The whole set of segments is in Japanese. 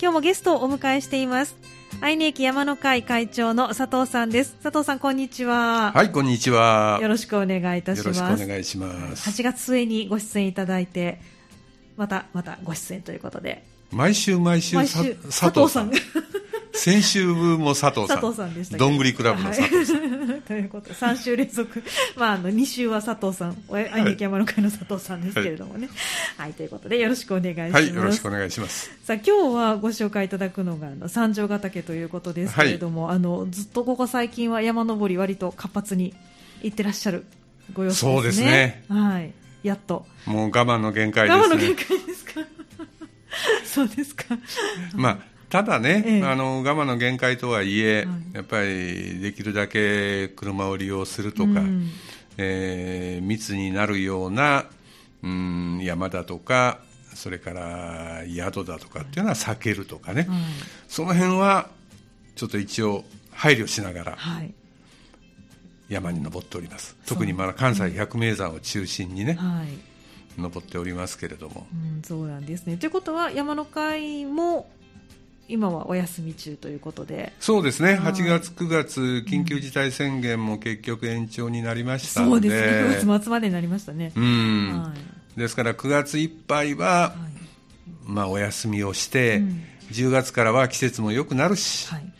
今日もゲストをお迎えしています。愛媛駅山の会会長の佐藤さんです。佐藤さんこんにちは。はいこんにちは。よろしくお願いいたします。よろしくお願いします。8月末にご出演いただいてまたまたご出演ということで。毎週毎週毎週佐藤さん先週も佐藤さん。佐藤さんでしたどんぐりクラブの佐藤さん、はい、ということ。で3週連続。まああの2週は佐藤さん。愛媛山の会の佐藤さんですけれどもね、はい、はい、ということでよろしくお願いします。はいよろしくお願いします。さあ今日はご紹介いただくのがあの三条ヶ岳ということですけれども、はい、あのずっとここ最近は山登り割と活発に行ってらっしゃるご様子ですね。そうですね。はい。やっと。もう我慢の限界ですね。我慢の限界ですか？そうですか。まあただね、ええ、あの我慢の限界とはいえ、はい、やっぱりできるだけ車を利用するとか、うん、えー、密になるような、うん、山だとかそれから宿だとかっていうのは避けるとかね、はい、その辺はちょっと一応配慮しながら、山に登っております、特にまだ関西百名山を中心にね、はい、登っておりますけれども、うん、そうなんですね。ということは山の会も今はお休み中ということで。そうですね、8月、9月、緊急事態宣言も結局延長になりましたので、そうですね、9月末までになりましたね。うん、はい、ですから9月いっぱいは、はい、まあ、お休みをして、うん、10月からは季節も良くなるし、はい、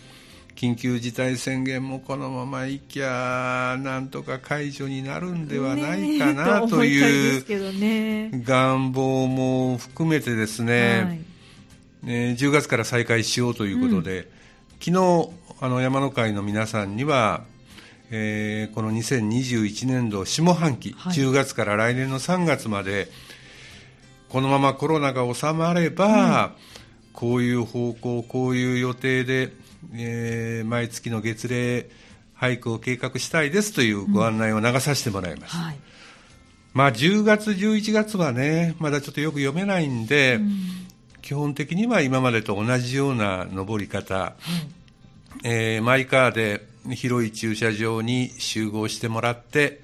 緊急事態宣言もこのままいきゃ、なんとか解除になるんではないかなという願望も含めてですね、えー、10月から再開しようということで、うん、昨日あの山の会の皆さんには、えー、この2021年度下半期、はい、10月から来年の3月までこのままコロナが収まれば、うん、こういう方向こういう予定で、えー、毎月の月例俳句を計画したいですというご案内を流させてもらいます、うんはい、まあ、10月、11月はねまだちょっとよく読めないんで、うん基本的には今までと同じような登り方、うん、えー、マイカーで広い駐車場に集合してもらって、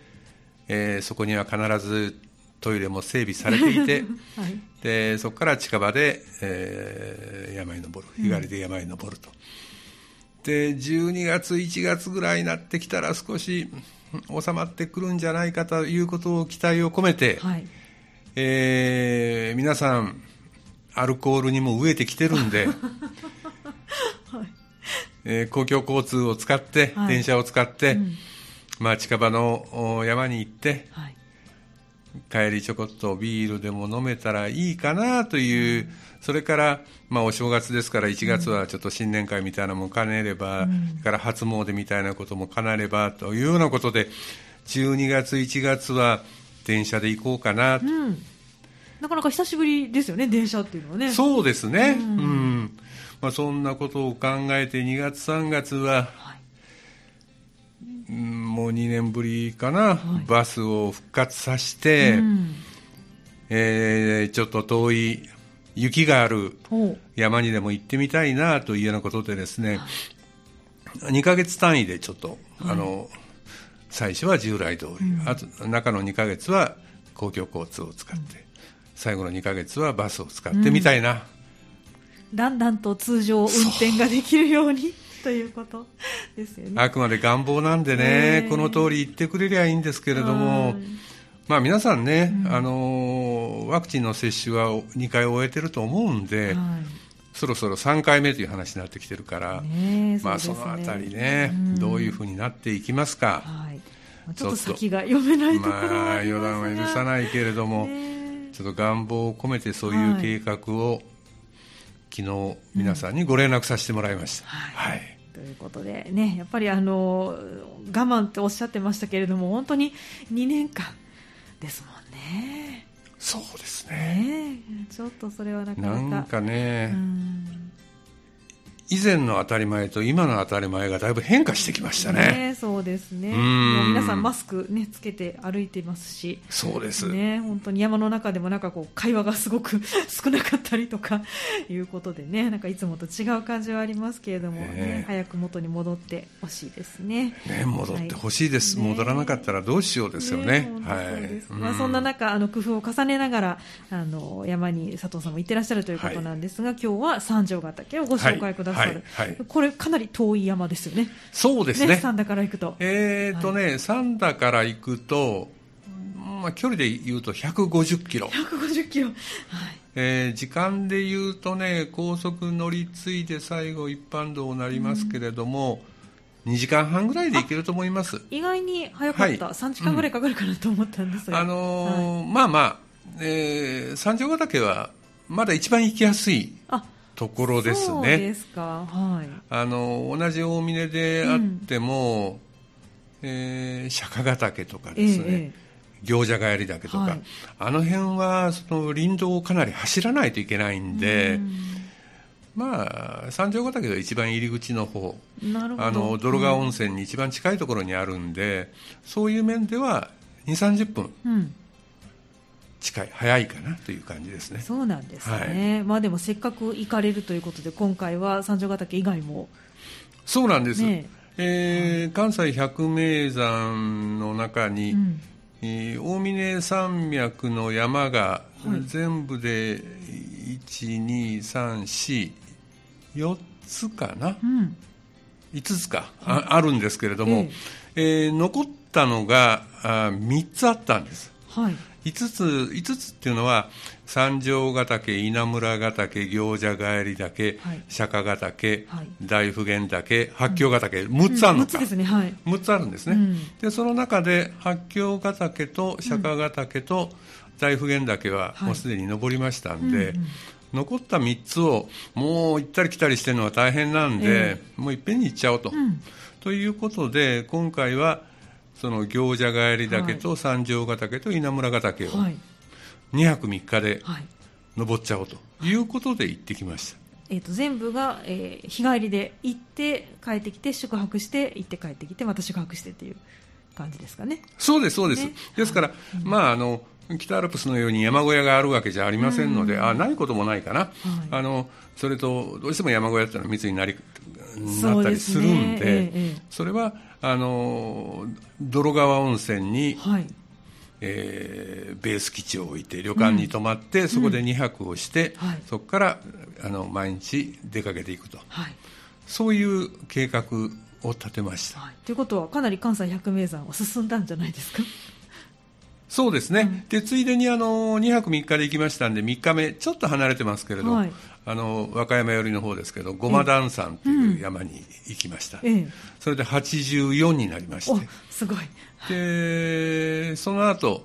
えー、そこには必ずトイレも整備されていて、はい、でそこから近場で、えー、山に登る。日帰りで山に登ると、うん、で12月1月ぐらいになってきたら少し収まってくるんじゃないかということを期待を込めて、はい、えー、皆さんアルコールにも飢えてきてるんで、はい。えー、公共交通を使って、はい、電車を使って、うん、まあ、近場の山に行って、はい、帰りちょこっとビールでも飲めたらいいかなという、うん、それから、まあ、お正月ですから1月はちょっと新年会みたいなのも兼ねれば、うん、から初詣みたいなことも兼ねればというようなことで12月1月は電車で行こうかなと。うんなかなか久しぶりですよね、電車っていうのはね。そうですね。うん、うん、まあ、そんなことを考えて、2月、3月は、はい、もう2年ぶりかな、はい、バスを復活させて、うん、えー、ちょっと遠い雪がある山にでも行ってみたいなというようなことでですね、はい、2か月単位でちょっと、あの、最初は従来通り、うん、あと中の2か月は公共交通を使って、最後の2か月はバスを使ってみたいな、うん、だんだんと通常運転ができるようにということ。ですよね。あくまで願望なんでね、この通り言ってくれりゃいいんですけれども、まあ、皆さんね、うん、あのワクチンの接種は2回終えてると思うんで、はい、そろそろ3回目という話になってきてるから、ねまあ、そのあたりね、うん、どういうふうになっていきますか、はい、ちょっと。先が読めないところまあ、予断は許さないけれども。ちょっと願望を込めてそういう計画を、はい、昨日皆さんにご連絡させてもらいました。うん、はい、はいということでね、やっぱりあの我慢っておっしゃってましたけれども、本当に2年間ですもんね。そうですね。ねちょっとそれはなかなか。なんかね、以前の当たり前と今の当たり前がだいぶ変化してきましたね。ねそうですね。もう皆さんマスクねつけて歩いてますし、そうです。ね本当に山の中でもなんかこう会話がすごく 少なかったりとかいうことでね、なんかいつもと違う感じはありますけれども、ね、ね早く元に戻ってほしいですね。ね戻ってほしいです、はい、戻らなかったらどうしようですよね。ねはい。まあそんな中あの工夫を重ねながらあの山に佐藤さんも行ってらっしゃるということなんですが、はい、今日は三条ヶ岳をご紹介くださる。はいはいこれかなり遠い山ですよね。そうですね。ね三田から行くと。えっ、ー、とね、はい、三田から行くと、まあ距離で言うと150キロ。150キロ。はい。えー、時間で言うとね、高速乗り継いで最後一般道になりますけれども、うん、2時間半ぐらいで行けると思います意外に早かった、はい、3時間ぐらいかかるかなと思ったんですが、うん、あのーはい、まあまあ、えー、三条ヶ岳はまだ一番行きやすいところですね。ですか。はい。あの同じ大峰であっても、うん、えー、釈迦ヶ岳とかですね。ええ行者帰り岳とか、はい、あの辺はその林道をかなり走らないといけないんで、んまあ三条ヶ岳が一番入り口の方あの泥川温泉に一番近いところにあるんで、うん、そういう面では2 3 0分、うん近い早いかなという感じですね。そうなんですね、はい、まあでもせっかく行かれるということで今回は三条ヶ岳以外も。そうなんです、ねえ。ー、関西百名山の中に、うん、えー、大峰山脈の山が全部で12344つかな、うん、5つか、ああるんですけれども、えー、えー、残ったのがあ3つあったんです。はい5つ ,5 つっていうのは三条ヶ岳稲村ヶ岳行者帰り岳、はい、釈迦ヶ岳、はい、大普賢岳八境ヶ岳、うん、6つあるのか、うん、6, つねはい、6つあるんですね、うん、でその中で八境ヶ岳と釈迦ヶ岳と大普賢岳はもうすでに登りましたんで、はいうんうん。残った3つをもう行ったり来たりしてるのは大変なんで、えー、もういっぺんに行っちゃおうと。うん、ということで今回はその行者帰り岳と三条ヶ岳と稲村ヶ岳を2泊3日で登っちゃおうということで行ってきました。えー、と全部が、えー、日帰りで行って帰ってきて宿泊して行って帰ってきてまた宿泊してっていう感じですかね。そうですそうです。ね、ですから、はい、まああの北アルプスのように山小屋があるわけじゃありませんので、うん、あないこともないかな、はい、あのそれとどうしても山小屋っていうのは密になりなったりするんで、ねええ、それはあの泥川温泉に、はい、えー、ベース基地を置いて旅館に泊まって、うん、そこで2泊をして、うん。はい、そこからあの毎日出かけていくと、はい、そういう計画を立てました。ということはかなり関西百名山は進んだんじゃないですか？そうですね、うん、でついでにあの2泊3日で行きましたんで3日目ちょっと離れてますけれど、はい、あの和歌山寄りの方ですけどごま段山という山に行きました、ええ、それで84になりまして。すごい。でその後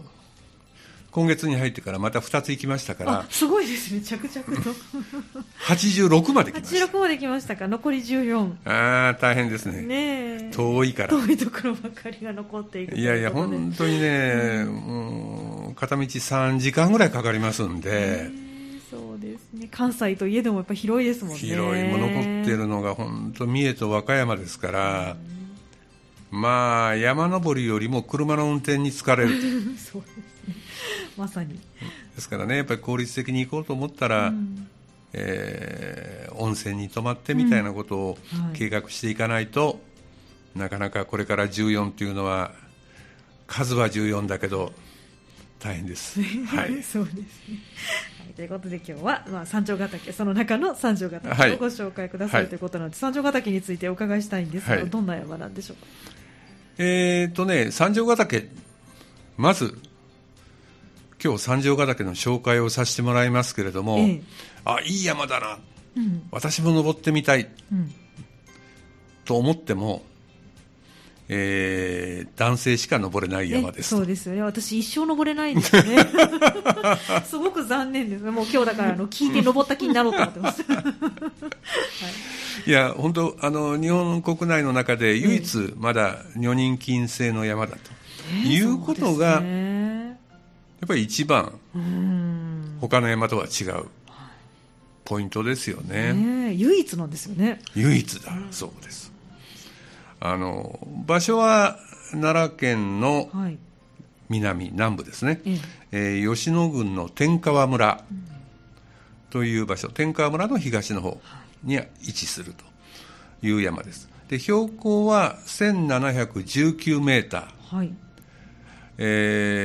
今月に入ってからまた2つ行きましたから。すごいですね。着々と。86まで来ました。86まで来ましたか。残り14ああ大変ですね。ね遠いから。遠いところばかりが残っていくいやいや本当にね、うん、片道3時間ぐらいかかりますんでそうですね。関西といえどもやっぱ広いですもんね。広いも残ってるのが本当三重と和歌山ですから、まあ山登りよりも車の運転に疲れる。そうですまさに。ですからねやっぱり効率的に行こうと思ったら、うん、えー、温泉に泊まってみたいなことを計画していかないと、うんはい、なかなかこれから14というのは数は14だけど大変です。はい、そうですね。はい、ということで今日は、まあ、三条ヶ岳その中の三条ヶ岳をご紹介くださる、はい、ということなので、三条ヶ岳についてお伺いしたいんですが、はい、どんな山なんでしょうか？えーとね、三条ヶ岳まず今日三条ヶ岳の紹介をさせてもらいますけれども、ええ、あいい山だな、うん、私も登ってみたい、うん、と思っても、えー、男性しか登れない山ですそうですよね。私一生登れないんですよね。すごく残念ですもう今日だからあの聞いて登った気になろうと思ってます、はい、いや本当あの日本国内の中で唯一まだ女人禁制の山だと、いうことが、っぱり一番他の山とは違うポイントですよね、ね、唯一なんですよね。唯一だ、うん、そうですあの場所は奈良県の南、はい、南部ですね、ええ。ー、吉野郡の天川村という場所、天川村の東の方に位置するという山です。で標高は1719メーター、はい。え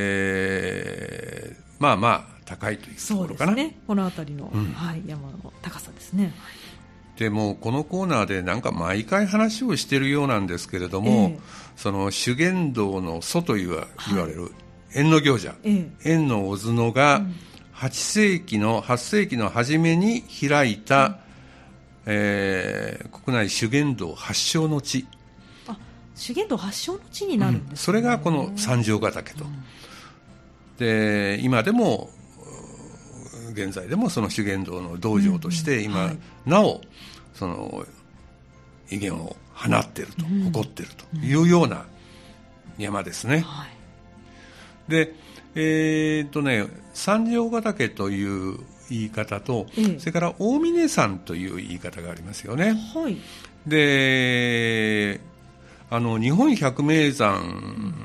ー、まあまあ高いというところかな、ね、この辺りの、うん、はい、山の高さですね。でもこのコーナーでなんか毎回話をしているようなんですけれども、えー、その修験道の祖と言わ,、言われる縁の行者、えー、縁の小角が8世紀の8世紀の初めに開いた、うん、えー、国内修験道発祥の地。修験道発祥の地になるんです、ね。うん、それがこの三条ヶ岳と、うん、で今でも現在でもその修験道の道場として今、はい、なおその威厳を放っていると、誇っているというような山ですね。はい、でえー、っとね三条ヶ岳という言い方と、ええ、それから大峰山という言い方がありますよね。はい、であの日本百名山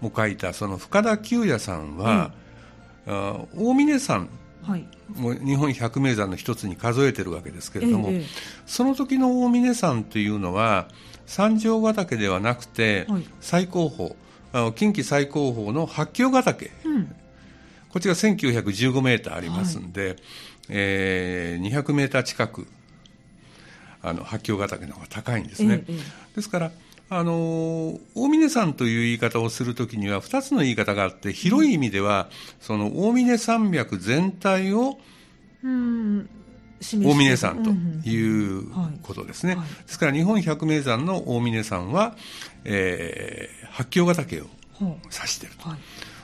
も書いたその深田久也さんは、あ大峰山もう日本百名山の一つに数えてるわけですけれども、ええ、その時の大峰山というのは三条ヶ岳ではなくて、はい、最高峰あ近畿最高峰の八峡ヶ岳、うん、こっちが1915メーターありますんで、はい、えー、200メーター近くあの八峡ヶ岳の方が高いんですね、え、ですからあの大峰山という言い方をするときには2つの言い方があって広い意味では、その大峰山脈全体を、大峰山ということですね、ですから日本百名山の大峰山は、えー、八峡ヶ岳を指していると、はい、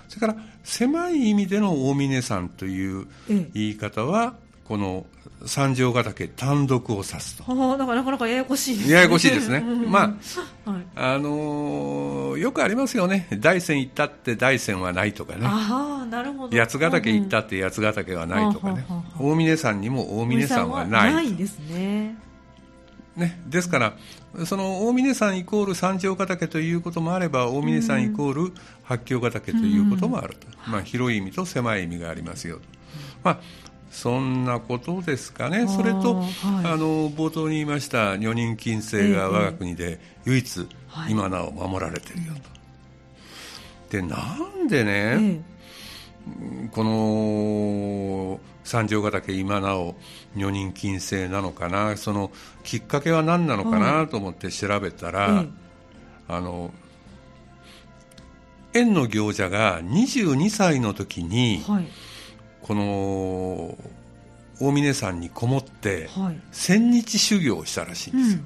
それから狭い意味での大峰山という言い方は、この三条ヶ岳単独を指すと。あだからなかなかややこしいですね。ややこしいですね。まあ、はい、あのー、よくありますよね。大山行ったって大山はないとかね。ああ、なるほど。八ヶ岳行ったって八ヶ岳はないとかね。大峰山にも大峰山はない。ないですね。ね、ですから、その大峰山イコール三条ヶ岳ということもあれば、大峰山イコール八峡ヶ岳ということもあると、まあ、広い意味と狭い意味がありますよと。まあそんなことですかね、それと、はい、あの冒頭に言いました女人禁制が我が国で唯一、今なお守られているよと。でなんでね、この三条ヶ岳今なお女人禁制なのかな。そのきっかけは何なのかなと思って調べたら、あの縁の行者が22歳の時に、はいこの大峰山にこもって千日修行をしたらしいんですよ、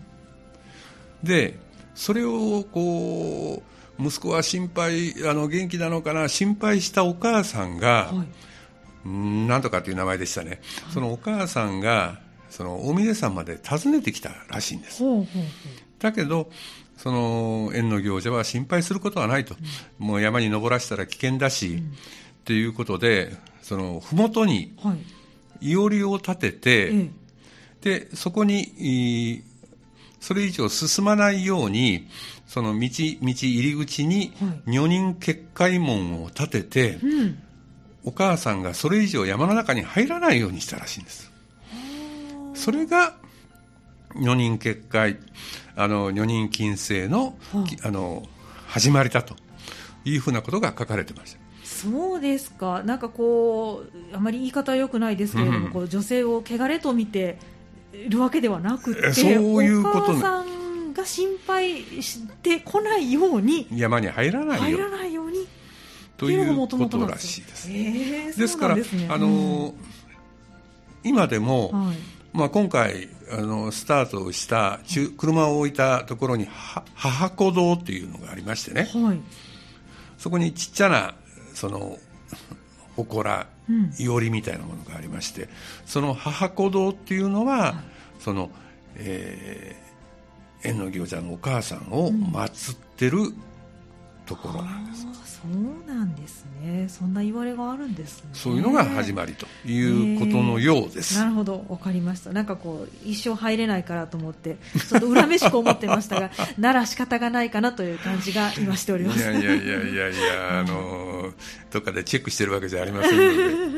うん、でそれをこう息子は心配あの元気なのかな心配したお母さんが、はい、なんとかっていう名前でしたね、はい、そのお母さんがその大峰山まで訪ねてきたらしいんです、だけどその縁の行者は心配することはないと、うん、もう山に登らせたら危険だし、うん、っていうことでその麓にい。おりを立てて、はい、でそこにそれ以上進まないようにその道道入り口に女人結界門を立てて、うん、お母さんがそれ以上山の中に入らないようにしたらしいんです。それが女人結界あの女人禁制の,、あの始まりだというふうなことが書かれてました。そうですか、なんかこう、あまり言い方はよくないですけれども、うん、こう女性を汚れと見ているわけではなくて、そういうことお母さんが心配してこないように、山に入らないよ。入らないようにということらしいです。えー、ですから、ね、あの、うん、今でも、はい、まあ、今回あのスタートした車を置いたところに母子堂っていうのがありましてね、はい、そこにちっちゃなその祠いおりみたいなものがありまして、その母子堂っていうのは、その、えー、縁の行者のお母さんを祀ってるところなんです。そうなんですね。そんな言われがあるんですね。そういうのが始まりということのようです、なるほど分かりました。なんかこう一生入れないからと思ってちょっと恨めしく思ってましたが なら仕方がないかなという感じが今しております。いやいやいやいやいやあのどっかでチェックしてるわけじゃありませんので。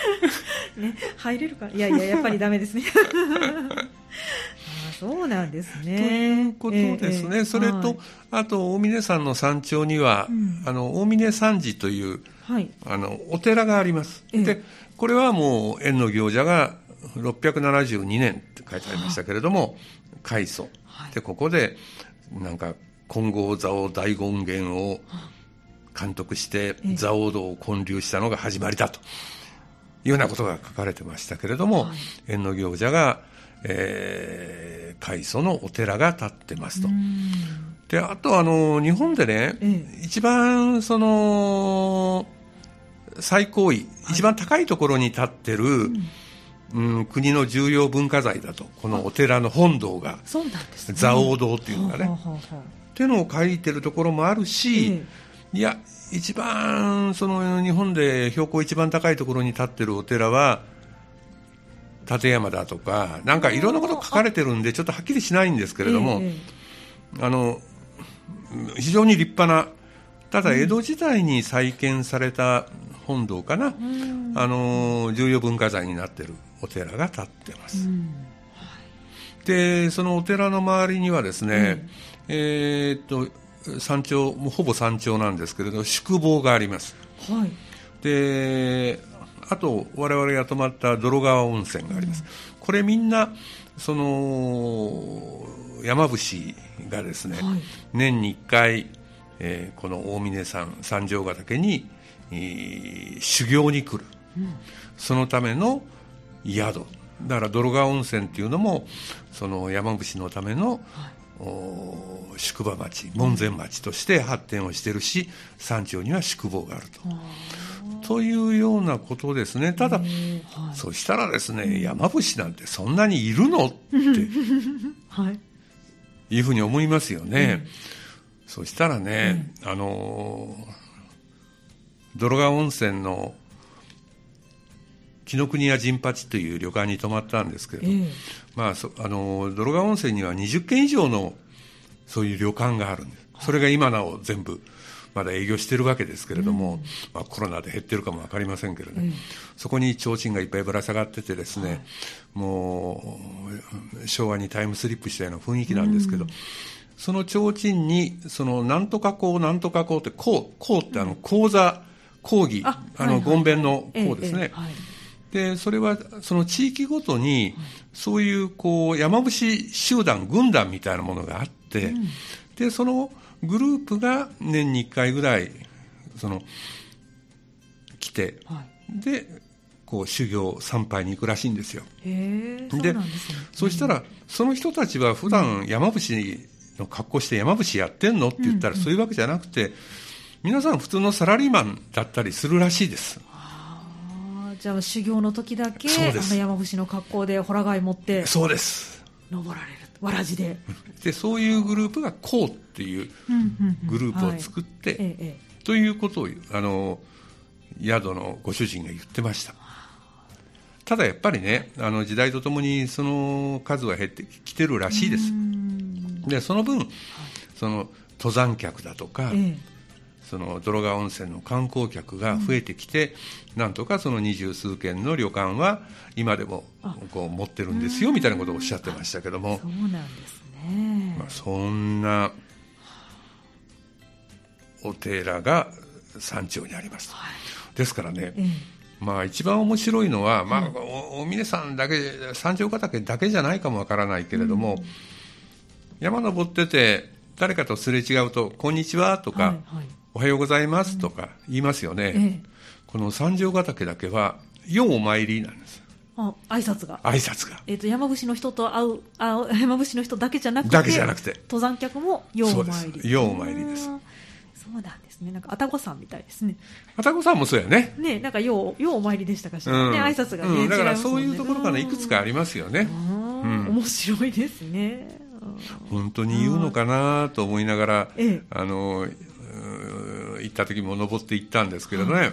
ね入れるかいやいややっぱりダメですね そうなんですね。ということですね。えー、それと、はい、あと、大峰山の山頂には、うん、あの、大峰山寺という、はい、あの、お寺があります。えー、で、これはもう、縁の行者が672年って書いてありましたけれども、開祖。で、ここで、なんか、金剛座を大権現を監督して、蔵王道を建立したのが始まりだと。いうようなことが書かれてましたけれども、縁の行者がえー、開祖のお寺が建ってますと。で、あとあの、日本でね、ええ、一番その、最高位、一番高いところに建ってる、うん、うん、国の重要文化財だと、このお寺の本堂が、そうなんですね、蔵王堂っていうのがね。っていうのを書いてるところもあるし、え、いや、一番その日本で標高一番高いところに建ってるお寺は、立山だとか、なんかいろんなこと書かれてるんで、ちょっとはっきりしないんですけれども、あの非常に立派な、ただ江戸時代に再建された本堂かな、あの重要文化財になってるお寺が建ってます。で、そのお寺の周りにはですね、えー、っと山頂、もうほぼ山頂なんですけれど、宿坊があります。はい、であと我々が泊まった泥川温泉があります、うん、これみんなその山伏がですね、はい、年に1回、えー、この大峰山三条ヶ岳に、えー、修行に来る、うん、そのための宿。だから泥川温泉っていうのもその山伏のための、はい、宿場町門前町として発展をしているし山頂には宿坊があると。というようなことですね。ただ、はい、そしたらですね、山伏なんてそんなにいるのって、はい、いうふうに思いますよね。そしたらね、あの、泥川温泉の紀ノ国屋陣八という旅館に泊まったんですけれど、えー、まあ、あの泥川温泉には20軒以上のそういう旅館があるんです。それが今なお全部まだ営業してるわけですけれども、うん、まあ、コロナで減ってるかも分かりませんけれど、ね、うん、そこに提灯がいっぱいぶら下がっててですね、はい、もう昭和にタイムスリップしたような雰囲気なんですけど、うん、その提灯にそのなんとかこうなんとかこうってこうこうってあの講座講義あの権弁のこうですね、でそれはその地域ごとにそういうこう山伏集団軍団みたいなものがあって、でそのグループが年に1回ぐらいその来て、はい、でこう修行参拝に行くらしいんですよ。へで、ね、そしたらその人たちは普段山伏の格好して山伏やってんのって言ったらそういうわけじゃなくて、皆さん普通のサラリーマンだったりするらしいです。じゃあ修行の時だけあの山伏の格好でほら貝持ってそうです。登られるわらじで。でそういうグループがこうっていうグループを作って、ということをあの宿のご主人が言ってました。ただやっぱりねあの時代とともにその数は減ってきてるらしいです。でその分、その登山客だとか、ええその泥川温泉の観光客が増えてきて、うん、なんとかその二十数軒の旅館は今でもこう持ってるんですよみたいなことをおっしゃってましたけども。そうなんですね、まあ、そんなお寺が山頂にあります、はい、ですからね、ええ、まあ一番面白いのは、まあ、お峰山だけ山頂ヶ岳だけじゃないかもわからないけれども、うん、山登ってて誰かとすれ違うと「こんにちは」とか、はいはいおはようございますとか言いますよね、うんええ、この三条ヶ岳だけはようお参りなんです。あ挨拶が。挨拶が、えーと、山伏の人と会うあ山伏の人だけじゃなくてだけじゃなくて。登山客もようお参り。ようお参りです。そうなんですね。なんか愛宕山みたいですね。愛宕山もそうやね。ねなんかようようお参りでしたかしら、うん、ね挨拶がね、うん、だからそういうところからいくつかありますよね、うん、面白いですね。本当に言うのかなと思いながら、あの行った時も登って行ったんですけどね、はい、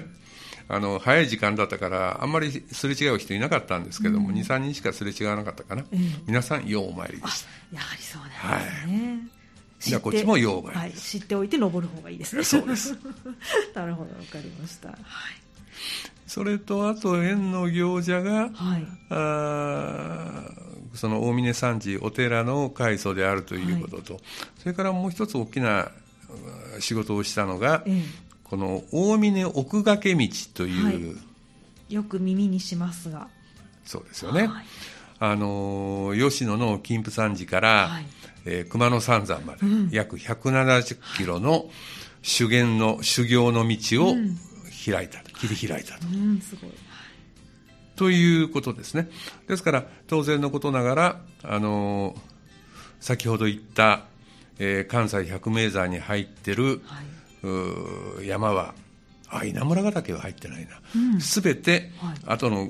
あの早い時間だったからあんまりすれ違う人いなかったんですけども、うん、23人しかすれ違わなかったかな、えー、皆さんようお参りでしたやはりそうなんですね、はい。じゃこっちもようはい、知っておいて登る方がいいですね。そうです。なるほど、わかりました。はい。それとあと園の行者が、はい、あその大峰山寺お寺の開祖であるということと、はい、それからもう一つ大きな仕事をしたのが、ええ、この大峰奥掛道という、はい、よく耳にしますが。そうですよね、はい、あの吉野の金峰山寺から、はい、えー、熊野三山まで、うん、約170キロの修験の修行の道を開いた、うん、切り開いたと。うんすごい。ということですね。ですから、当然のことながら、あの先ほど言った、えー、関西百名山に入ってる、はい、山は、あ、稲村ヶ岳は入ってないな。す、う、べ、ん、て、はい、あとの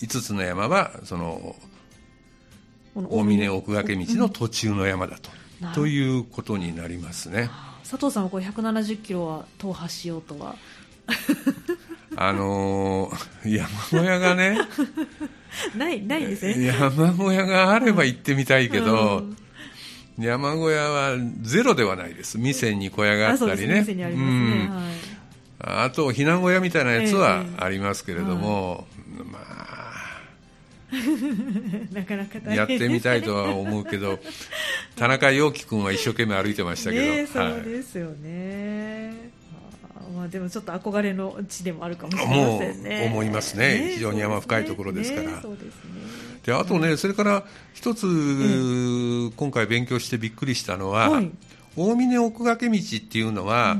5つの山は、その、大峰奥掛道の途中の山だと、うん、ということになりますね。佐藤さんはこれ170キロは踏破しようとは。あのー、山小屋がね。ないないですね。山小屋があれば行ってみたいけど、うん山小屋はゼロではないです、店に小屋があったりね、あと避難小屋みたいなやつはありますけれども、えー、まあ、なかなか、ね、やってみたいとは思うけど、田中陽樹君は一生懸命歩いてましたけど、ね、そうですよね。はいまあ、でもちょっと憧れの地でもあるかもしれませんね。思いますね、ね非常に山深いところですから。そうですねであとね、それから一つ、今回勉強してびっくりしたのは、はい、大峰奥掛道っていうのは、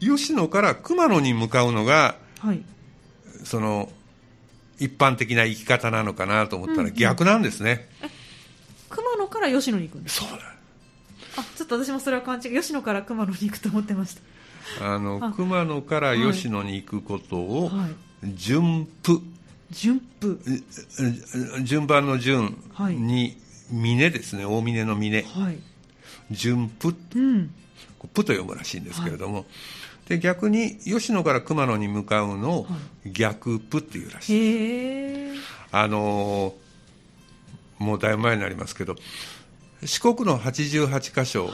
うん、吉野から熊野に向かうのが、はい、その一般的な生き方なのかなと思ったら逆なんですね、うんうん、熊野から吉野に行くんです。そうだあちょっと私もそれは勘違い吉野から熊野に行くと思ってました。あの熊野から吉野に行くことを、順布、順布。順番の順に峰ですね。大峰の峰、はい、順布、うん、プと読むらしいんですけれども、はい、で逆に吉野から熊野に向かうのを逆プっていうらしいあのー、もうだいぶ前になりますけど四国の88箇所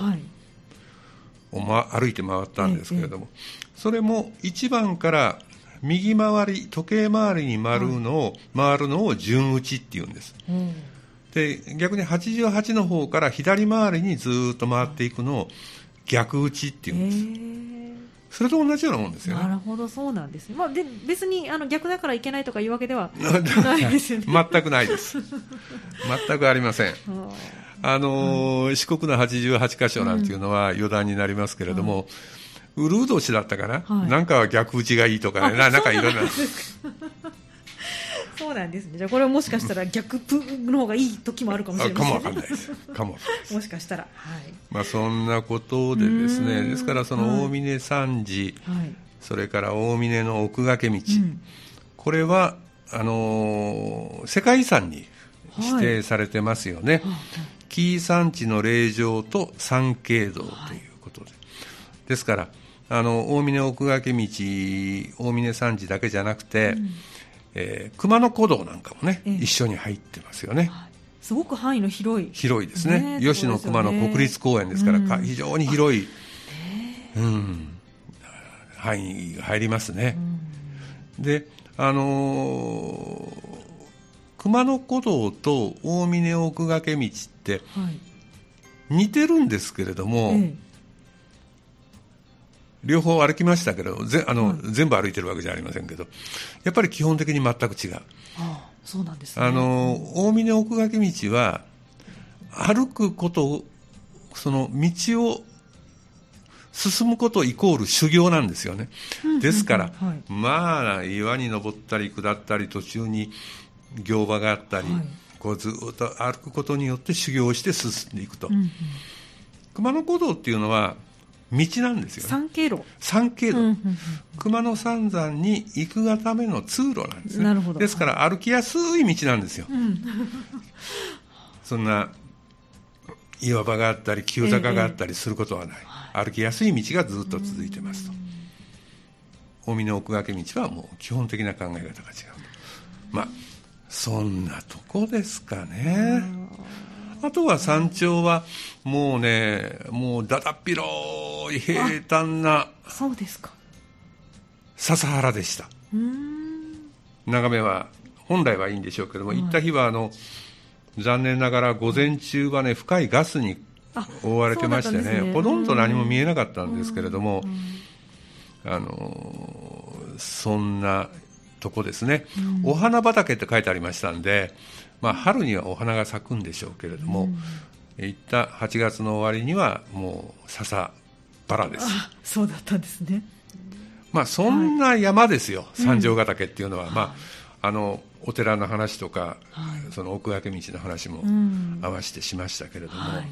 を、ま、歩いて回ったんですけれども、それも1番から右回り時計回りに回るのを、はい、回るのを順打ちっていうんです、うん、で逆に88の方から左回りにずっと回っていくのを逆打ちっていうんです。それと同じようなもんですよね。なるほどそうなんですね、まあ、で別にあの逆だからいけないとかいうわけでは ないですよね。全くないです。全くありません。あのーうん、四国の88箇所なんていうのは余談になりますけれども、うんウルード氏だったかな、はい、なんかは逆打ちがいいとかね、ななんかいろんな。そうなんですね。じゃあこれはもしかしたら 逆プの方がいい時もあるかもしれない、ね、かもわかんないです。かも。もしかしたら。はい。まあそんなことでですね。ですからその大峰山寺、はい、それから大峰の奥掛道、うん、これはあのー、世界遺産に指定されてますよね。はい、紀伊山地の霊場と三景堂ということで。ですから。あの大峰奥掛道大峰山寺だけじゃなくて、うん、えー、熊野古道なんかもね、え一緒に入ってますよね、すごく範囲の広い。広いですね、ね、吉野熊野国立公園ですから、うん、非常に広い、うん、範囲が入りますね、うん、であのー、熊野古道と大峰奥掛道って似てるんですけれども、え両方歩きましたけどぜあの、はい、全部歩いてるわけじゃありませんけどやっぱり基本的に全く違う。ああそうなんですね。あの大峰奥掛道は歩くことその道を進むことイコール修行なんですよね、ですから、はい、まあ岩に登ったり下ったり途中に行場があったり、はい、こうずっと歩くことによって修行して進んでいくと、うんうん、熊野古道っていうのは道なんですよ、ね、三経路。三経路、うんうんうん、熊野三山に行くがための通路なんですね。なるほど。ですから歩きやすい道なんですよ、うん、そんな岩場があったり急坂があったりすることはない、えー、歩きやすい道がずっと続いてますと。近江の奥掛道はもう基本的な考え方が違う。まあそんなとこですかねあとは山頂はもうねもうだだっ広い平坦なそうですか。笹原でした。眺めは本来はいいんでしょうけども、行った日はあの残念ながら午前中はね深いガスに覆われてましてね、ね、ほとんど何も見えなかったんですけれども、あのそんなとこですね、お花畑って書いてありましたんで、まあ、春にはお花が咲くんでしょうけれども、行った8月の終わりにはもう笹バラです。そうだったんですね。まあそんな山ですよ、はい、三条ヶ岳っていうのは、うん、まああのお寺の話とか、はい、その奥掛道の話も合わせてしましたけれども、はい。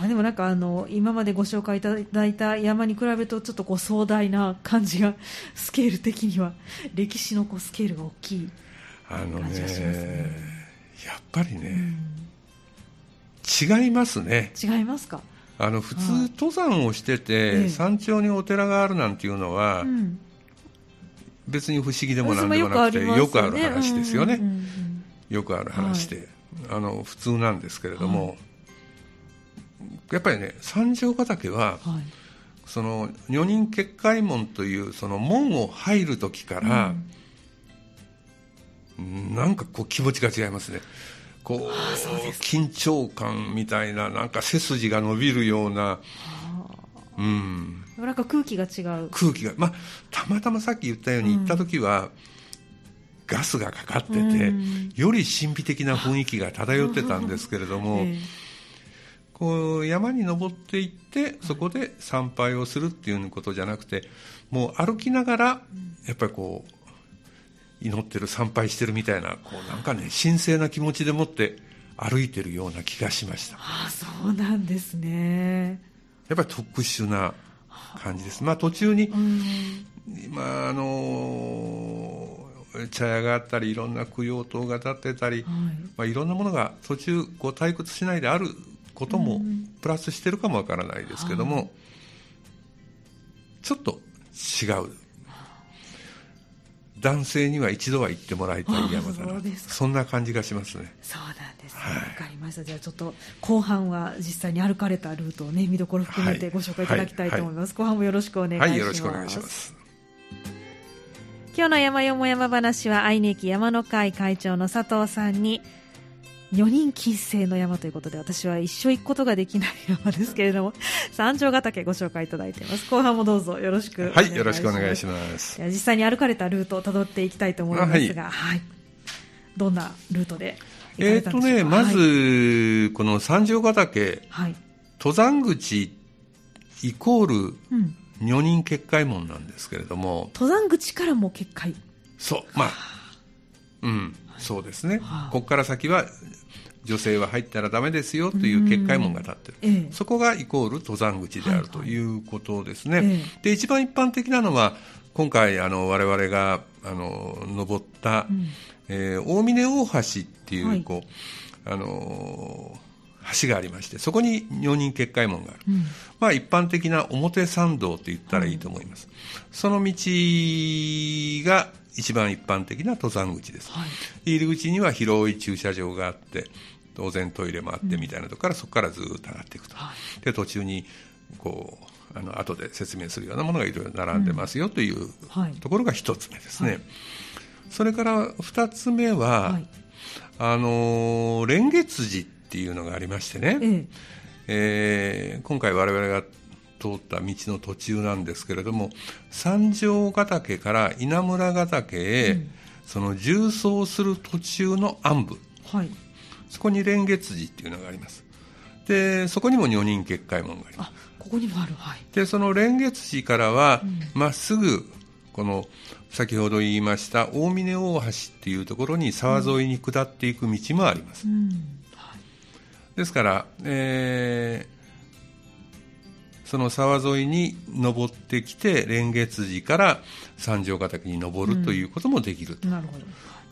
あでもなんかあの今までご紹介いただいた山に比べるとちょっとこう壮大な感じがスケール的には。歴史のこうスケールが大きい感じがしますね、ね、やっぱりね、うん、違いますね。違いますか？あの普通、登山をしてて、山頂にお寺があるなんていうのは、うん、別に不思議でもなんでもなくてよくある話ですよね、よくある話で、はい、あの普通なんですけれども、はい。やっぱりね三条ヶ岳は、はい、その女人結界門というその門を入る時から、うん、なんかこう気持ちが違いますね。こう緊張感みたいななんか背筋が伸びるような。うん、なんか空気が違う。空気がまあたまたまさっき言ったように行った時は、うん、ガスがかかってて、うん、より神秘的な雰囲気が漂ってたんですけれども、えーこう山に登っていってそこで参拝をするっていうことじゃなくてもう歩きながらやっぱりこう祈ってる参拝してるみたいなこうなんかね神聖な気持ちでもって歩いてるような気がしました。あそうなんですね。やっぱり特殊な感じです。まあ途中に、まああの茶屋があったりいろんな供養塔が建ってたり、はい。まあ、いろんなものが途中こう退屈しないであることもプラスしてるかもわからないですけども、ちょっと違う男性には一度は行ってもらいたい山だなそんな感じがしますね。そうなんです。ねわ、はい、かりました。じゃあちょっと後半は実際に歩かれたルートをね見どころ含めてご紹介いただきたいと思います、はい。はい、後半もよろしくお願いします。はい。よろしくお願いします。今日の山よも山話は愛媛駅山の会会長の佐藤さんに女人禁制の山ということで私は一生行くことができない山ですけれども 三条ヶ岳ご紹介いただいています。後半もどうぞよろしくはいよろしくお願いします。実際に歩かれたルートをたどっていきたいと思いますが、はい、はい、どんなルートでえっ、とねまず、はい、この三条ヶ岳、はい、登山口イコール、うん、女人結界門なんですけれども。登山口からも結界。そう。まあうんそうですね、はあ、ここから先は女性は入ったらだめですよという結界門が立ってる、ええ、そこがイコール登山口であるということですね、はいはい、で一番一般的なのは今回あの我々があの登った、うん、えー、大峰大橋っていうこう、はい、あの橋がありましてそこに女人結界門がある、うん、まあ一般的な表参道と言ったらいいと思います、はい、その道が一番一般的な登山口です、はい、入り口には広い駐車場があって当然トイレもあってみたいなところから、そこからずっと上がっていくと、はい、で途中にこうあの後で説明するようなものがいろいろ並んでますよというところが一つ目ですね、はい、それから二つ目は、はい、あの蓮月寺っていうのがありましてね、ええ。えー、今回我々が通った道の途中なんですけれども三条ヶ岳から稲村ヶ岳へ、うん、その縦走する途中の暗部、はい、そこに蓮月寺っていうのがあります。でそこにも女人結界門があります。ここにもある。はい。でその蓮月寺からはま、うん、っすぐこの先ほど言いました大峰大橋っていうところに沢沿いに下っていく道もあります、うん。はい、ですから、えー、その沢沿いに登ってきて蓮月寺から三条ヶ岳に登るということもできると、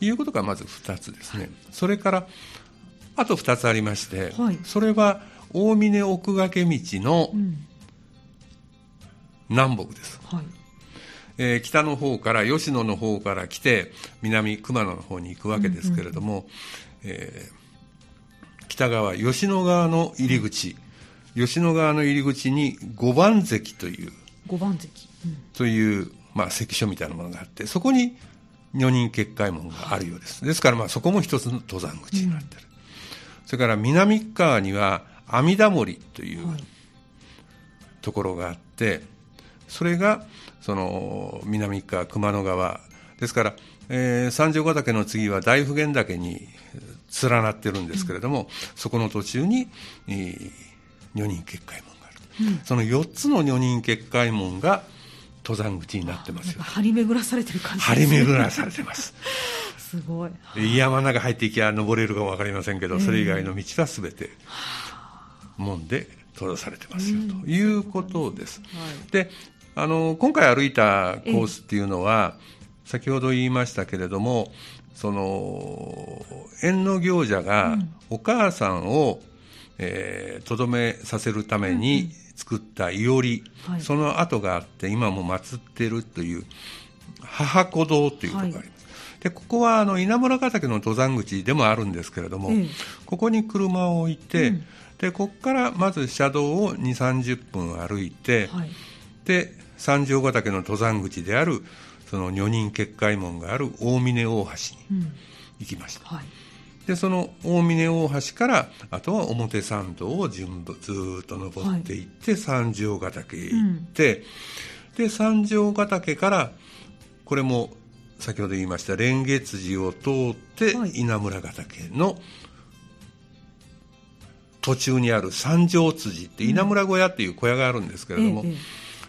いうことがまず2つですね、それからあと2つありまして、はい、それは大峰奥掛道の南北です、はい。えー、北の方から吉野の方から来て南熊野の方に行くわけですけれども、うんうん、えー、北側吉野川の入り口、吉野川の入り口に五番関という五番関、うん、という、まあ、関所みたいなものがあってそこに女人結界門があるようです、ですからまあそこも一つの登山口になってる、うん、それから南側には阿弥陀森というところがあって、それがその南側熊野川ですから、えー、三条ヶ岳の次は大普賢岳に連なってるんですけれども、うん、そこの途中に、えー、女人結界門がある、うん、その4つの女人結界門が登山口になってますよ。張り巡らされてる感じ。張り巡らされてます。すごい。山の中入っていきゃ登れるかも分かりませんけど、それ以外の道はすべて門で閉ざされてますよ、ということです、はい、であの今回歩いたコースっていうのは、先ほど言いましたけれどもその縁の行者がお母さんをとど、めさせるために作ったいおり、はい、その跡があって今も祀っているという母子堂というところがあります。はい、でここはあの稲村ヶ岳の登山口でもあるんですけれども、ここに車を置いて、うん、でここからまず車道を2 3 0分歩いて、はい、で三条ヶ岳の登山口であるその女人結界門がある大峰大橋に行きました、うんはいでその大峰大橋からあとは表参道を順ずっと登っていって、はい、三条ヶ岳へ行って、うん、で三条ヶ岳からこれも先ほど言いました蓮月寺を通って稲村ヶ岳の途中にある三条辻って稲村小屋っていう小屋があるんですけれども、うんええ、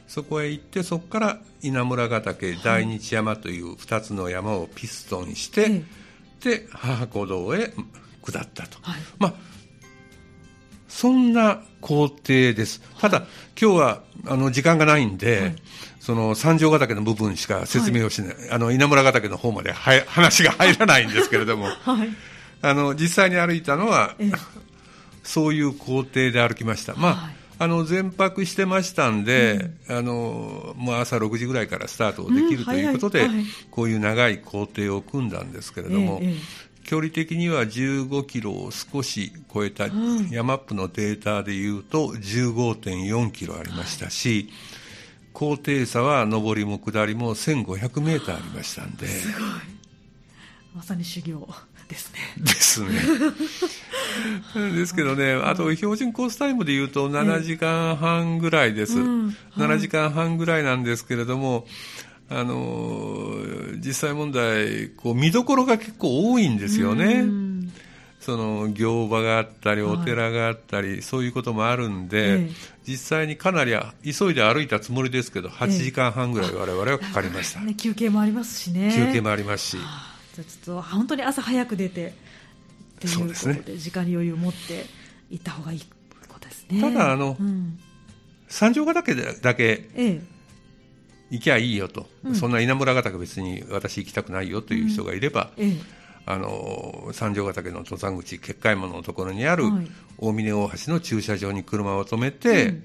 そこへ行ってそこから稲村ヶ岳大日山という2つの山をピストンして、えで母子堂へ下ったと、はい、まあそんな工程です。ただ、はい、今日はあの時間がないんで、はい、その三条ヶ岳の部分しか説明をしない、はい、あの稲村ヶ岳の方までは話が入らないんですけれども、あの実際に歩いたのは、そういう工程で歩きました。まああの全泊してましたんで、うん、あのもう朝6時ぐらいからスタートできるということで、うんはいはい、こういう長い工程を組んだんですけれども、ええ、距離的には15キロを少し超えた、うん、ヤマップのデータでいうと15.4キロありましたし、はい、高低差は上りも下りも1500メーターありましたんで。すごい。まさに修行ですね。ですね。ですけどね、あと標準コースタイムでいうと7時間半ぐらいです。えうんはい、7時間半ぐらいなんですけれども、あの実際問題、こう見どころが結構多いんですよね。その行場があったり、お寺があったり、はい、そういうこともあるんで、ええ、実際にかなり急いで歩いたつもりですけど、8時間半ぐらい、われわれはかかりました、ね、休憩もありますしね。休憩もありますし。じゃちょっと本当に朝早く出てっていうことで、ね、時間に余裕を持って行った方がいいことですね。ただあの、うん、三条ヶ岳だけ、ええ、行きゃいいよと、うん、そんな稲村ヶ岳別に私行きたくないよという人がいれば、うん。ええ、あの三条ヶ岳の登山口結界門のところにある大峰大橋の駐車場に車を止めて、うん、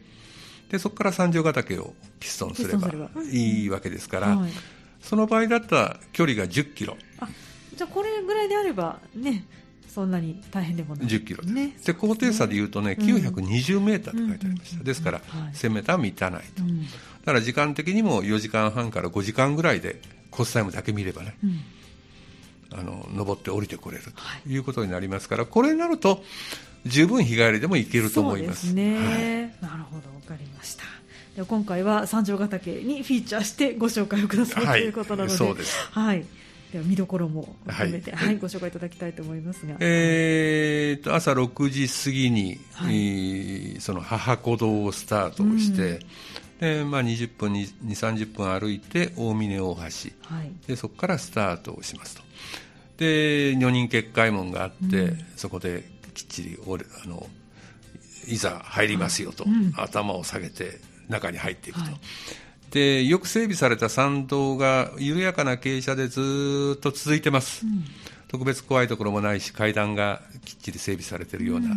でそこから三条ヶ岳をピストンすればいいわけですから、はい、その場合だったら距離が10キロ。あじゃあこれぐらいであればねそんなに大変でもない。10キロで。す、ね、で高低差でいうとね、うん、920メーターと書いてありました、うん、ですから、1000メーターは満たないと、うん、だから時間的にも4時間半から5時間ぐらいでコースタイムだけ見ればね、あの登って降りてこれるとい。うことになりますから、これになると十分日帰りでも行けると思います。ね、はい、なるほど。分かりました。で今回は三条ヶ岳にフィーチャーしてご紹介をくださる、はい、ということなので。そうです、はいでは見どころも含めて、はい、はい、ご紹介いただきたいと思いますが、えーと、朝6時過ぎに、はい、その母子堂をスタートして、でまあ、20分2 30分歩いて大峰大橋、はい、でそこからスタートをしますと。で女人結界門があって、うん、そこできっちりあのいざ入りますよと、うん、頭を下げて中に入っていくと。でよく整備された参道が緩やかな傾斜でずっと続いてます、うん、特別怖いところもないし階段がきっちり整備されているような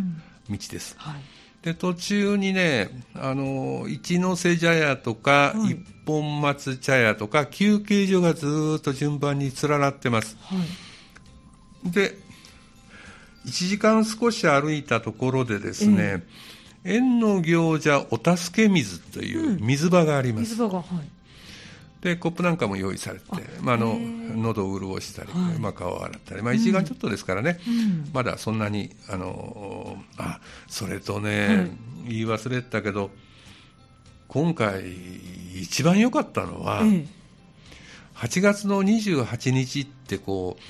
道です、うんはい、で途中にねあの一ノ瀬茶屋とか、はい、一本松茶屋とか休憩所がずっと順番に連なってます、はい、で1時間少し歩いたところでですね、えー、縁の行者お助け水という水場があります、うん、水場がはい。でコップなんかも用意されてまあ、あの喉を潤したり、はい、まあ、顔を洗ったり、まあ、1時間ちょっとですからね、うん、まだそんなにあのあそれとね、はい、言い忘れてたけど今回一番良かったのは、ええ、8月の28日ってこう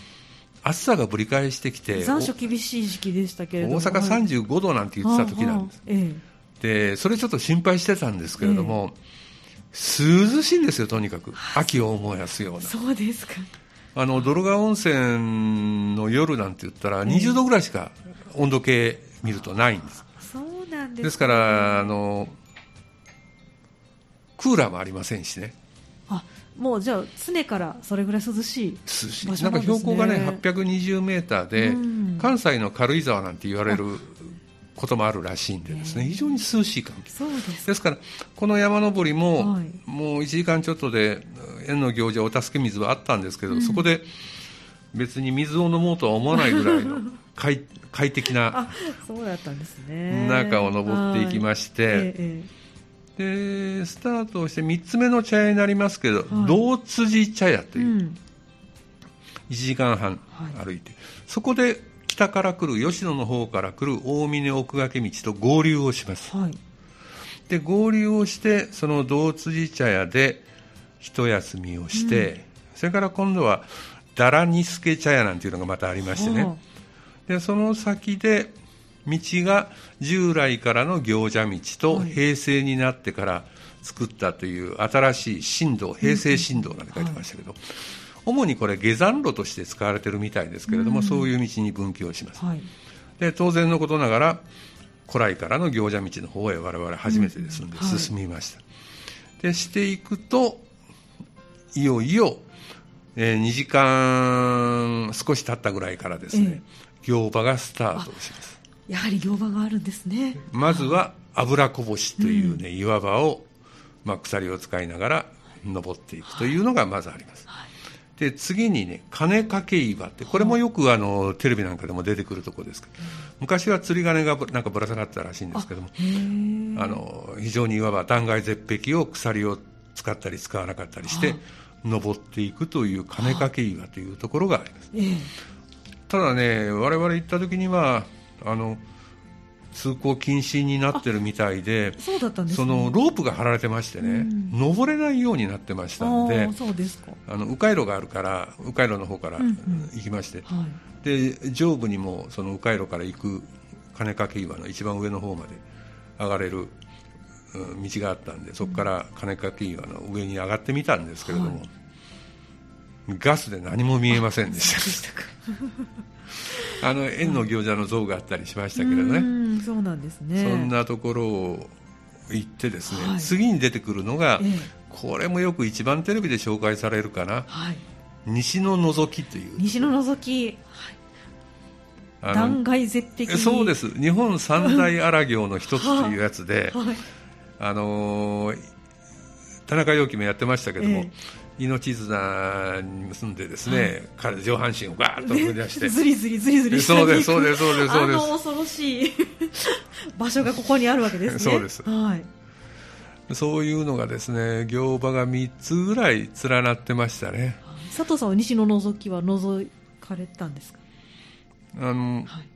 暑さがぶり返してきて残暑厳しい時期でしたけれども。大阪35度なんて言ってた時なんです、はあはあええ、でそれちょっと心配してたんですけれども、涼しいんですよとにかく。秋を思い出すような。そうですか。あの泥川温泉の夜なんて言ったら20度ぐらいしか温度計見るとないんです、そうなんです、ね、ですからあのクーラーもありませんしね。あもうじゃあ常からそれぐらい涼しい涼しい。なん、ね,、か標高がね820メーターで、関西の軽井沢なんて言われることもあるらしいんでですね、非常に涼しい環境。ですですからこの山登りも、はい、もう1時間ちょっとで縁の行者お助け水はあったんですけど、うん、そこで別に水を飲もうとは思わないぐらいの 快快適なそうだったんですね。中を登っていきまして、でスタートをして3つ目の茶屋になりますけど、はい、道辻茶屋という、うん、1時間半歩いて、そこで北から来る吉野の方から来る大峰奥掛道と合流をします、はい、で合流をしてその道辻茶屋で一休みをして、うん、それから今度はだらにすけ茶屋なんていうのがまたありましてね、でその先で道が従来からの行者道と平成になってから作ったという新しい神道平成神道なんて書いてましたけど、主にこれ下山路として使われているみたいですけれども、うん、そういう道に分岐をします、はい、で当然のことながら古来からの行者道の方へ我々初めてですので進みました、でしていくといよいよ、えー、2時間少し経ったぐらいからですね、えー、行場がスタートしますやはり行場があるんですね。まずは油こぼしというね、うん、岩場を、まあ、鎖を使いながら登っていくというのがまずあります、はい。で次にね金掛け岩ってこれもよくあのテレビなんかでも出てくるところですけど、昔は釣り鐘がなんかぶら下がってたらしいんですけどもあの非常にいわば断崖絶壁を鎖を使ったり使わなかったりして登っていくという金掛け岩というところがあります、ただね我々行った時にはあの通行禁止になってるみたいでそうだったんです、ね、そのロープが張られてましてね、うん、登れないようになってましたんでそうですか。あの迂回路があるから迂回路の方から行きまして、うんうんはい、で上部にもその迂回路から行く金掛岩の一番上の方まで上がれる道があったんでそこから金掛岩の上に上がってみたんですけれども、はい、ガスで何も見えませんでした。あの円の行者の像があったりしましたけどね、そうなんですね。そんなところを行ってですね、はい、次に出てくるのが、ええ、これもよく一番テレビで紹介されるかな、はい、西の覗きという西の覗き、はい、断崖絶壁そうです。日本三大荒行の一つというやつで、はい、あのー、田中陽樹もやってましたけども、え命綱に結んでですね、はい、彼上半身をガーッと振り出して。ずりずりずりずりそうですそうですそうですそうです。恐ろしい 場所がここにあるわけですね。そうです、はい、そういうのがですね行場が3つぐらい連なってましたね。佐藤さんは西の覗きは覗かれたんですか？あの、はい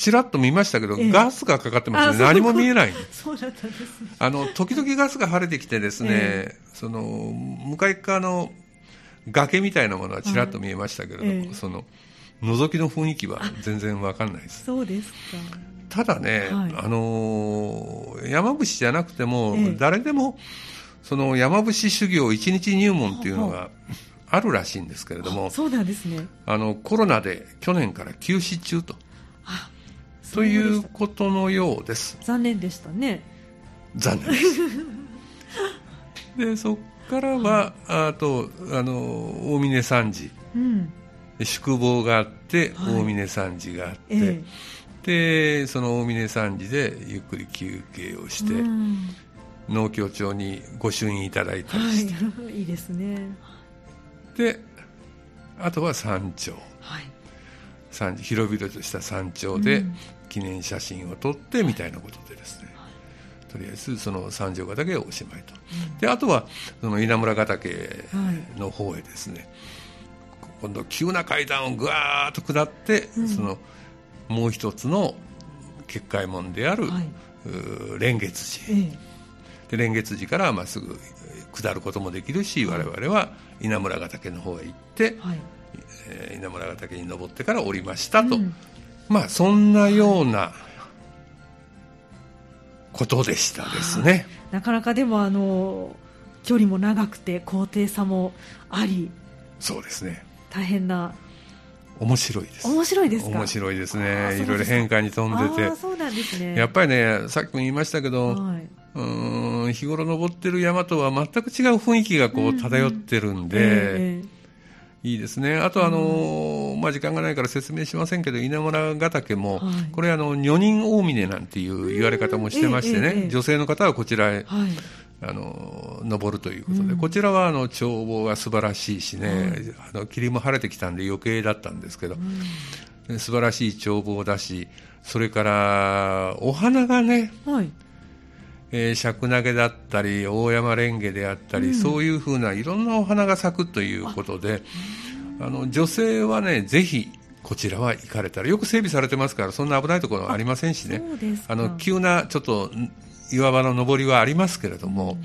ちらっと見ましたけど、ええ、ガスがかかってますね、何も見えない、そうだったんです。ね、あの時々ガスが晴れてきて、ですね、え、その向かい側の崖みたいなものはちらっと見えましたけれども、はい、その覗きの雰囲気は全然わかんないです。そうですか。ただね、はい、あの山伏じゃなくても、誰でもその山伏修行一日入門っていうのがあるらしいんですけれども、そうなんですね。あのコロナで去年から休止中と。ということのようです。残念でしたね。残念です。でそこからは、あとあの大峰山寺、うん、宿坊があって、大峰山寺があって、えでその大峰山寺でゆっくり休憩をして、農協長にご朱印いただいたりして、はい、いいですね。であとは山頂、はい、山広々とした山頂で記念写真を撮ってみたいなことでですね、とりあえずその三条ヶ岳おしまいと、うん、であとはその稲村ヶ岳の方へですね、はい、今度急な階段をぐわーっと下って、うん、そのもう一つの結界門である、はい、蓮月寺、ええ、で蓮月寺からまっすぐ下ることもできるし、我々は稲村ヶ岳の方へ行って、はい。えー、稲村ヶ岳に登ってから降りましたと、うん、まあそんなような、ことでしたですね。なかなかでもあの距離も長くて高低差もあり、そうですね。大変な面白いです。面白いです面白いですね。いろいろ変化に富んでて。そうなんですね。やっぱりね、さっきも言いましたけど、はい、うん日頃登ってる山とは全く違う雰囲気がこう漂ってるんで、うんうんえーいいですね。あと、あの、まあ、時間がないから説明しませんけど、稲村ヶ岳も、はい、これ、あの、女人大峰なんていう言われ方もしてましてね、女性の方はこちらへ、はい、あの、登るということで、うん、こちらは、あの、眺望が素晴らしいしね、あの、霧も晴れてきたんで余計だったんですけど、うん、素晴らしい眺望だし、それから、お花がね、はいえー、尺投げだったり大山レンゲであったり、うん、そういうふうないろんなお花が咲くということであの女性はねぜひこちらは行かれたらよく整備されてますからそんな危ないところはありませんしね。あの急なちょっと岩場の上りはありますけれども、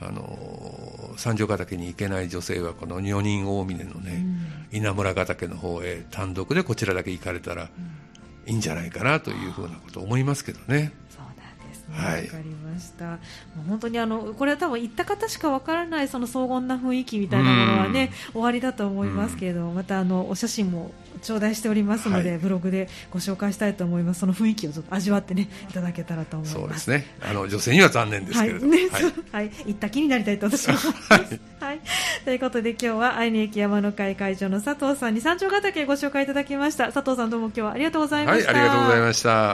うん、あの三条ヶ岳に行けない女性はこの女人大峰のね、うん、稲村ヶ岳の方へ単独でこちらだけ行かれたらいいんじゃないかなというふうなことを思いますけどね。はい、かりました。本当にあのこれは多分行った方しかわからないその荘厳な雰囲気みたいなものはね終わりだと思いますけれどまたあのお写真も頂戴しておりますので、はい、ブログでご紹介したいと思います。その雰囲気をちょっと味わってねいただけたらと思います。そうですね。あの女性には残念ですけれども、はい、ね、はい、行った気になりたいと私は思います。はい、ということで今日は愛媛駅山の会会長の佐藤さんに山頂ヶ岳ご紹介いただきました。佐藤さんどうも今日はありがとうございました。はい、ありがとうございました。